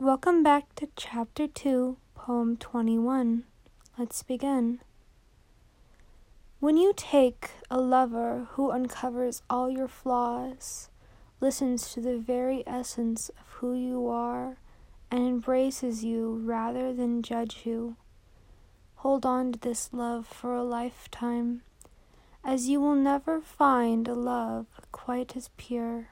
Welcome back to Chapter 2, Poem 21. Let's begin. When you take a lover who uncovers all your flaws, listens to the very essence of who you are, and embraces you rather than judge you, hold on to this love for a lifetime, as you will never find a love quite as pure.